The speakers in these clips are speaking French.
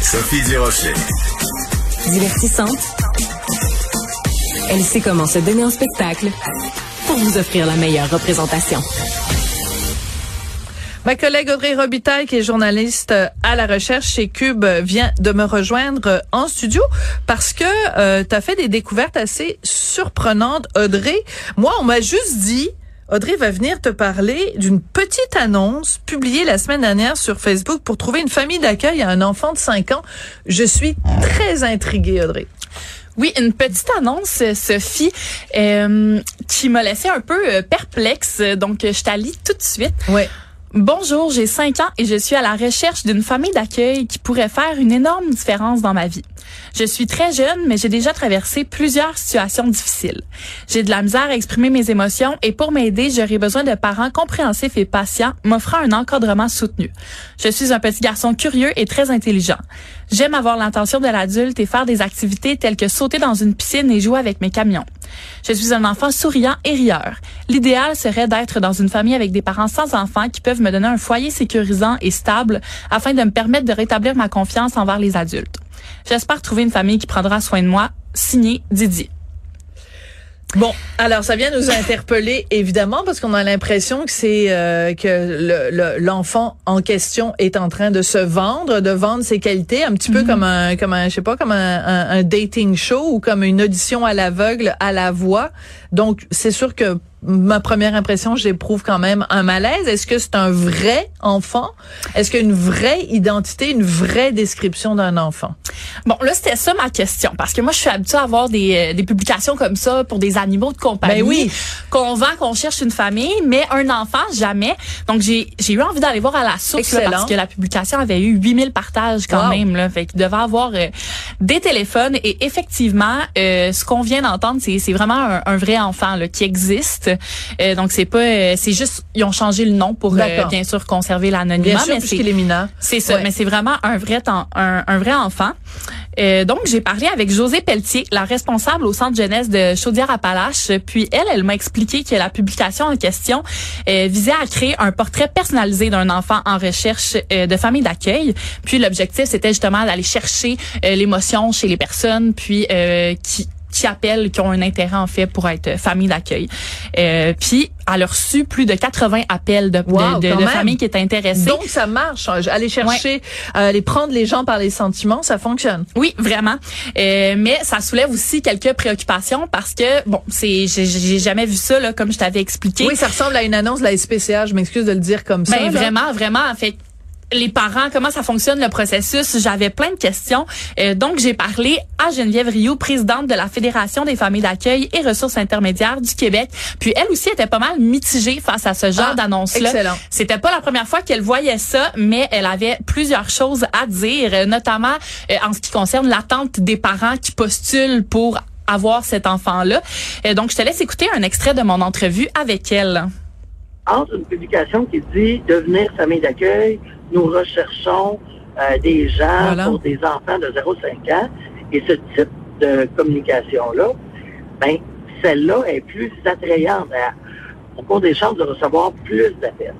Sophie Durocher. Divertissante. Elle sait comment se donner en spectacle pour vous offrir la meilleure représentation. Ma collègue Audrey Robitaille, qui est journaliste à la recherche chez Cube, vient de me rejoindre en studio parce que euh, tu as fait des découvertes assez surprenantes, Audrey. Moi, on m'a juste dit Audrey va venir te parler d'une petite annonce publiée la semaine dernière sur Facebook pour trouver une famille d'accueil à un enfant de 5 ans. Je suis très intriguée, Audrey. Oui, une petite annonce, Sophie, euh, qui m'a laissé un peu euh, perplexe. Donc, je t'allie tout de suite. Oui. Bonjour, j'ai 5 ans et je suis à la recherche d'une famille d'accueil qui pourrait faire une énorme différence dans ma vie. Je suis très jeune, mais j'ai déjà traversé plusieurs situations difficiles. J'ai de la misère à exprimer mes émotions et pour m'aider, j'aurais besoin de parents compréhensifs et patients m'offrant un encadrement soutenu. Je suis un petit garçon curieux et très intelligent. J'aime avoir l'intention de l'adulte et faire des activités telles que sauter dans une piscine et jouer avec mes camions. Je suis un enfant souriant et rieur. L'idéal serait d'être dans une famille avec des parents sans enfants qui peuvent me donner un foyer sécurisant et stable afin de me permettre de rétablir ma confiance envers les adultes. J'espère trouver une famille qui prendra soin de moi. Signé Didi. Bon, alors ça vient nous interpeller évidemment parce qu'on a l'impression que c'est euh, que l'enfant en question est en train de se vendre, de vendre ses qualités, un petit peu mhm. comme un comme un je sais pas comme un, un dating show ou comme une audition à l'aveugle à la voix. Donc c'est sûr que ma première impression, j'éprouve quand même un malaise. Est-ce que c'est un vrai enfant? Est-ce qu'il y a une vraie identité, une vraie description d'un enfant? Bon, là, c'était ça ma question. Parce que moi, je suis habituée à avoir des, euh, des publications comme ça pour des animaux de compagnie. Ben oui. Qu'on vend, qu'on cherche une famille, mais un enfant, jamais. Donc, j'ai, j'ai eu envie d'aller voir à la source parce que la publication avait eu 8000 partages quand même. Là, fait qu'il devait avoir euh, des téléphones. Et effectivement, euh, ce qu'on vient d'entendre, c'est, c'est vraiment un, un, vrai enfant là, qui existe euh, donc c'est pas, euh, c'est juste ils ont changé le nom pour euh, bien sûr conserver l'anonymat. mais c'est est C'est ça, mais c'est vraiment un vrai un, un vrai enfant. donc j'ai parlé avec José Pelletier, la responsable au centre jeunesse de Chaudière-Appalaches. Puis elle, elle m'a expliqué que la publication en question visait à créer un portrait personnalisé d'un enfant en recherche de famille d'accueil. Puis l'objectif c'était justement d'aller chercher l'émotion chez les personnes, puis qui qui appellent, qui ont un intérêt en fait pour être famille d'accueil. Euh, puis elle a reçu plus de 80 appels de, de, familles qui étaient intéressées. Donc ça marche. Aller chercher, euh, aller prendre les gens par les sentiments, ça fonctionne. Oui, vraiment. Euh, mais ça soulève aussi quelques préoccupations parce que bon, c'est j'ai jamais vu ça là, comme je t'avais expliqué. Oui, ça ressemble à une annonce de la SPCA. Je m'excuse de le dire comme ça. Ben, vraiment, vraiment. En fait, les parents, comment ça fonctionne le processus? J'avais plein de questions. Euh, donc, j'ai parlé à Geneviève Rioux, présidente de la Fédération des familles d'accueil et ressources intermédiaires du Québec. Puis elle aussi était pas mal mitigée face à ce genre ah, d'annonce-là. C'était pas la première fois qu'elle voyait ça, mais elle avait plusieurs choses à dire, notamment euh, en ce qui concerne l'attente des parents qui postulent pour avoir cet enfant-là. Euh, donc, je te laisse écouter un extrait de mon entrevue avec elle. Entre une publication qui dit devenir famille d'accueil, nous recherchons euh, des gens pour des enfants de 0,5 ans. Et ce type de communication-là, ben, celle-là est plus attrayante. On court des chances de recevoir plus d'appels.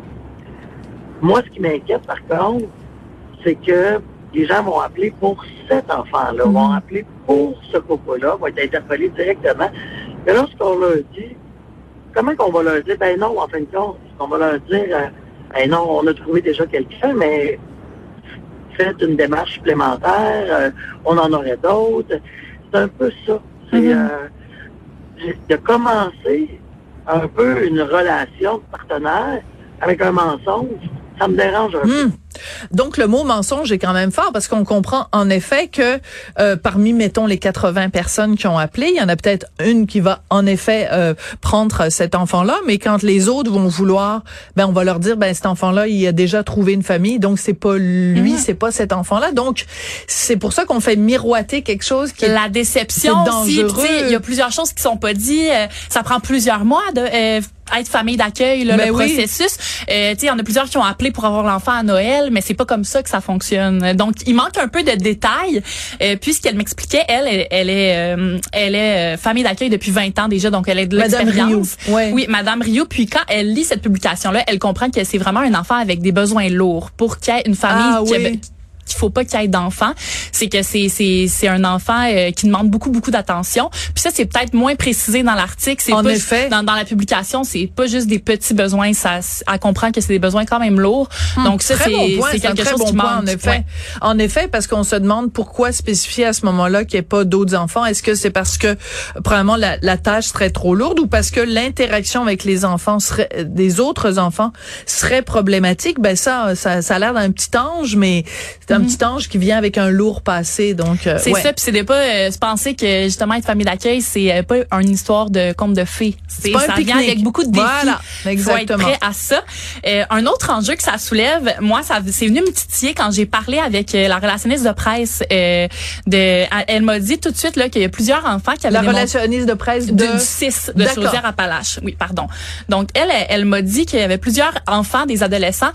Moi, ce qui m'inquiète, par contre, c'est que les gens vont appeler pour cet enfant-là, mm-hmm. vont appeler pour ce couple-là, vont être interpellés directement. Mais lorsqu'on leur dit, comment qu'on va leur dire, ben non, en fin de compte, on va leur dire, euh, ben non, on a trouvé déjà quelqu'un, mais faites une démarche supplémentaire, euh, on en aurait d'autres. C'est un peu ça. C'est mm-hmm. euh, de commencer un peu une relation de partenaire avec un mensonge, ça me dérange un peu. Donc le mot mensonge est quand même fort parce qu'on comprend en effet que euh, parmi mettons les 80 personnes qui ont appelé, il y en a peut-être une qui va en effet euh, prendre cet enfant-là, mais quand les autres vont vouloir, ben on va leur dire ben cet enfant-là il a déjà trouvé une famille, donc c'est pas lui, mhm. c'est pas cet enfant-là. Donc c'est pour ça qu'on fait miroiter quelque chose qui la déception aussi. Il y a plusieurs choses qui sont pas dites. Euh, ça prend plusieurs mois de être famille d'accueil, le Ben oui. processus. Euh, tu sais, il y en a plusieurs qui ont appelé pour avoir l'enfant à Noël, mais c'est pas comme ça que ça fonctionne. Donc, il manque un peu de détails, euh, puisqu'elle m'expliquait, elle, elle, elle est, euh, elle est euh, famille d'accueil depuis 20 ans déjà, donc elle est de l'expérience. Ouais. Oui, Madame Rio. Puis quand elle lit cette publication-là, elle comprend que c'est vraiment un enfant avec des besoins lourds pour qu'il y ait une famille Ah qui oui. Qu'il faut pas qu'il y ait d'enfants, c'est que c'est c'est c'est un enfant euh, qui demande beaucoup beaucoup d'attention. Puis ça c'est peut-être moins précisé dans l'article, c'est En pas effet. dans, dans la publication, c'est pas juste des petits besoins, ça elle comprend que c'est des besoins quand même lourds. Donc ça Hmm. C'est bon c'est quelque très chose bon qui point, manque. en effet. Ouais. En effet, parce qu'on se demande pourquoi spécifier à ce moment-là qu'il n'y ait pas d'autres enfants. Est-ce que c'est parce que, probablement, la, la tâche serait trop lourde ou parce que l'interaction avec les enfants serait, des autres enfants serait problématique? Ben ça, ça, ça a l'air d'un petit ange, mais c'est un petit ange qui vient avec un lourd passé. Donc, euh, Mhm. C'est ouais. ça, puis c'est de pas euh, se penser que justement être famille d'accueil, c'est euh, pas une histoire de conte de fées. C'est pas un vient avec beaucoup de défis. Voilà, Faut exactement. être prêt à ça. Euh, un autre enjeu que ça soulève, moi, ça c'est venu me titiller quand j'ai parlé avec la relationniste de presse. Euh, de, elle m'a dit tout de suite là qu'il y a plusieurs enfants qui avaient La relationniste de presse de, de... du 6 de. Chaudière-Appalaches. Oui, pardon. Donc, elle, elle, elle m'a dit qu'il y avait plusieurs enfants, des adolescents,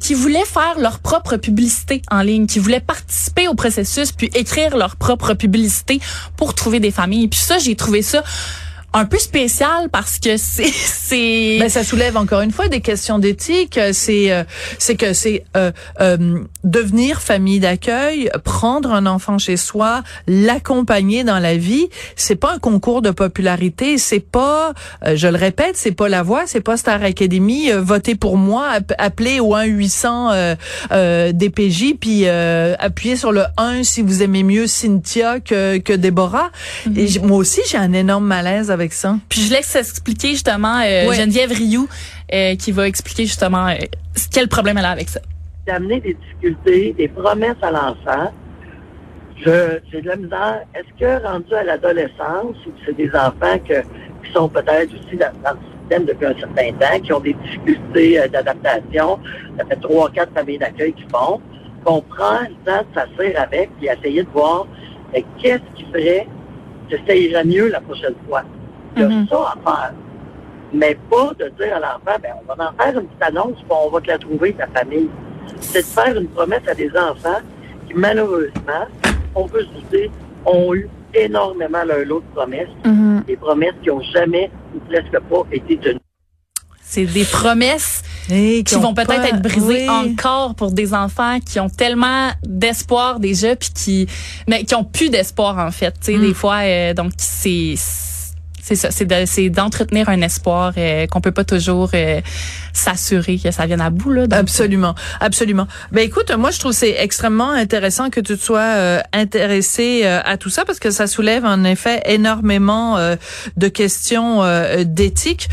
qui voulaient faire leur propre publicité en ligne, qui voulaient participer au processus, puis écrire leur propre publicité pour trouver des familles. Puis ça, j'ai trouvé ça un peu spécial parce que c'est c'est Ben, ça soulève encore une fois des questions d'éthique. Euh, C'est euh, c'est que c'est euh, euh, devenir famille d'accueil, prendre un enfant chez soi, l'accompagner dans la vie. C'est pas un concours de popularité. C'est pas, euh, je le répète, c'est pas la voix, c'est pas Star Academy. Votez pour moi, app- appelez au 1 800 euh, euh, DPJ, puis euh, appuyez sur le 1 si vous aimez mieux Cynthia que que Déborah. Et j- moi aussi, j'ai un énorme malaise avec ça. puis je laisse expliquer justement euh, Ouais. Geneviève Rioux euh, qui va expliquer justement euh, quel problème elle a avec ça. d'amener des difficultés, des promesses à l'enfant. J'ai de la misère. Est-ce que rendu à l'adolescence, ou que c'est des enfants que, qui sont peut-être aussi dans, dans le système depuis un certain temps, qui ont des difficultés euh, d'adaptation, ça fait trois, quatre familles d'accueil qui font, qu'on prend le temps de s'asseoir avec et essayer de voir qu'est-ce qui ferait que ça irait mieux la prochaine fois? Il y a Mhm. ça à faire. Mais pas de dire à l'enfant, ben, on va en faire une petite annonce, puis on va te la trouver, ta famille. C'est de faire une promesse à des enfants qui, malheureusement, on peut se douter, ont eu énormément leur lot de promesses, des promesses qui n'ont jamais ou presque pas été tenues. C'est des promesses qui ont vont peut-être être brisées oui. encore pour des enfants qui ont tellement d'espoir déjà puis qui mais qui ont plus d'espoir en fait tu sais Mm. des fois euh, donc c'est c'est ça c'est de- c'est d'entretenir un espoir euh, qu'on peut pas toujours euh, s'assurer que ça vienne à bout là Absolument, absolument. Ben écoute, moi je trouve c'est extrêmement intéressant que tu te sois euh, intéressé euh, à tout ça parce que ça soulève en effet énormément de questions d'éthique.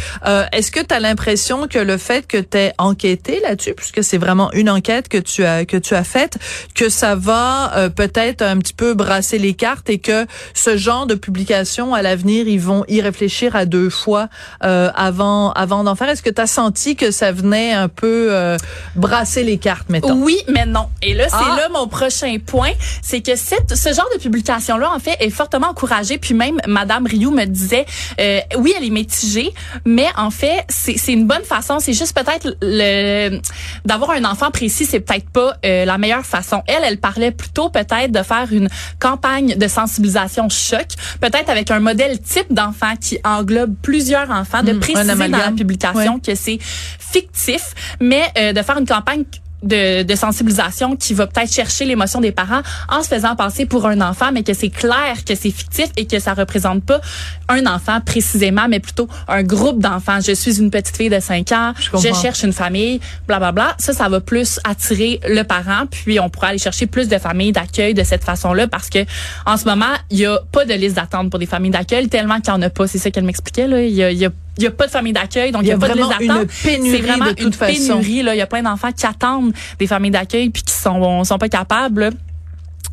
Est-ce que tu as l'impression que le fait que tu aies enquêté là-dessus, puisque c'est vraiment une enquête que tu as que tu as faite, que ça va peut-être un petit peu brasser les cartes et que ce genre de publication à l'avenir, ils vont réfléchir à deux fois euh, avant avant d'en faire. Est-ce que tu as senti que ça venait un peu euh, brasser les cartes, mettons? Oui, mais non. Et là, c'est Ah. là mon prochain point, c'est que cette, ce genre de publication-là, en fait, est fortement encouragé. Puis même Madame Rioux me disait, euh, oui, elle est mitigée, mais en fait, c'est c'est une bonne façon. C'est juste peut-être le d'avoir un enfant précis, c'est peut-être pas la meilleure façon. Elle, elle parlait plutôt peut-être de faire une campagne de sensibilisation choc, peut-être avec un modèle type d'enfant qui englobe plusieurs enfants, de un préciser dans la publication Ouais. que c'est fictif, mais euh, de faire une campagne de, de sensibilisation qui va peut-être chercher l'émotion des parents en se faisant passer pour un enfant, mais que c'est clair que c'est fictif et que ça représente pas un enfant précisément, mais plutôt un groupe d'enfants. Je suis une petite fille de 5 ans, Je cherche une famille, bla bla bla. Ça, ça va plus attirer le parent, puis on pourra aller chercher plus de familles d'accueil de cette façon-là, parce que en ce moment, il y a pas de liste d'attente pour des familles d'accueil, tellement qu'il y en a pas. C'est ça qu'elle m'expliquait là. Il y a, il y a il y a pas de famille d'accueil, donc Il y a pas de vraiment une d'attente. pénurie C'est vraiment de toute une façon. pénurie, là. Il y a plein d'enfants qui attendent des familles d'accueil puis qui sont sont pas capables.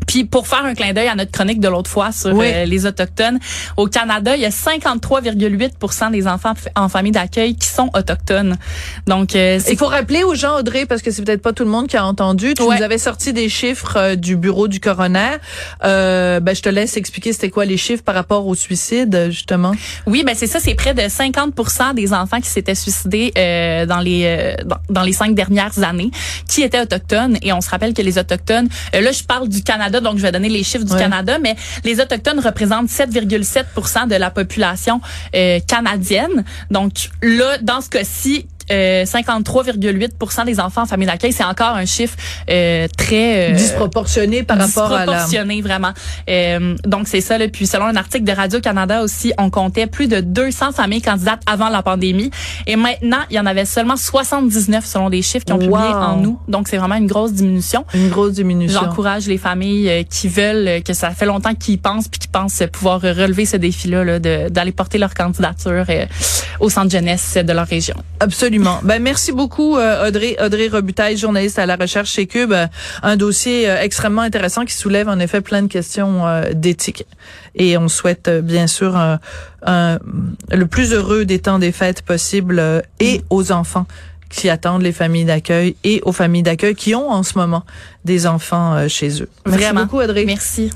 Puis pour faire un clin d'œil à notre chronique de l'autre fois sur euh, les autochtones, au Canada, il y a 53,8% des enfants en famille d'accueil qui sont autochtones. Donc euh, il faut rappeler aux gens Audrey parce que c'est peut-être pas tout le monde qui a entendu, tu nous avais sorti des chiffres euh, du bureau du coroner. ben je te laisse expliquer c'était quoi les chiffres par rapport au suicide justement. Oui, ben c'est ça, c'est près de 50% des enfants qui s'étaient suicidés dans les dans, les cinq dernières années qui étaient autochtones et on se rappelle que les autochtones là je parle du Canada donc je vais donner les chiffres du Canada, mais les autochtones représentent 7,7% de la population euh, canadienne. Donc là, dans ce cas-ci, 53,8% euh, des enfants en famille d'accueil, c'est encore un chiffre euh, très euh, disproportionné par rapport à disproportionné vraiment. donc c'est ça. Là. Puis selon un article de Radio Canada aussi, on comptait plus de 200 familles candidates avant la pandémie, et maintenant il y en avait seulement 79 selon des chiffres qui ont publié en août. Donc c'est vraiment une grosse diminution. Une grosse diminution. J'encourage les familles qui veulent, que ça fait longtemps qu'ils pensent puis qui pensent pouvoir relever ce défi-là, là, d'aller porter leur candidature au centre jeunesse de leur région. Absolument. Ben merci beaucoup euh, Audrey Audrey Robutaille, journaliste à la recherche chez Cube, euh, un dossier euh, extrêmement intéressant qui soulève en effet plein de questions d'éthique. Et on souhaite bien sûr le plus heureux des temps des fêtes possibles et aux enfants qui attendent les familles d'accueil et aux familles d'accueil qui ont en ce moment des enfants chez eux. Merci beaucoup Audrey. Merci.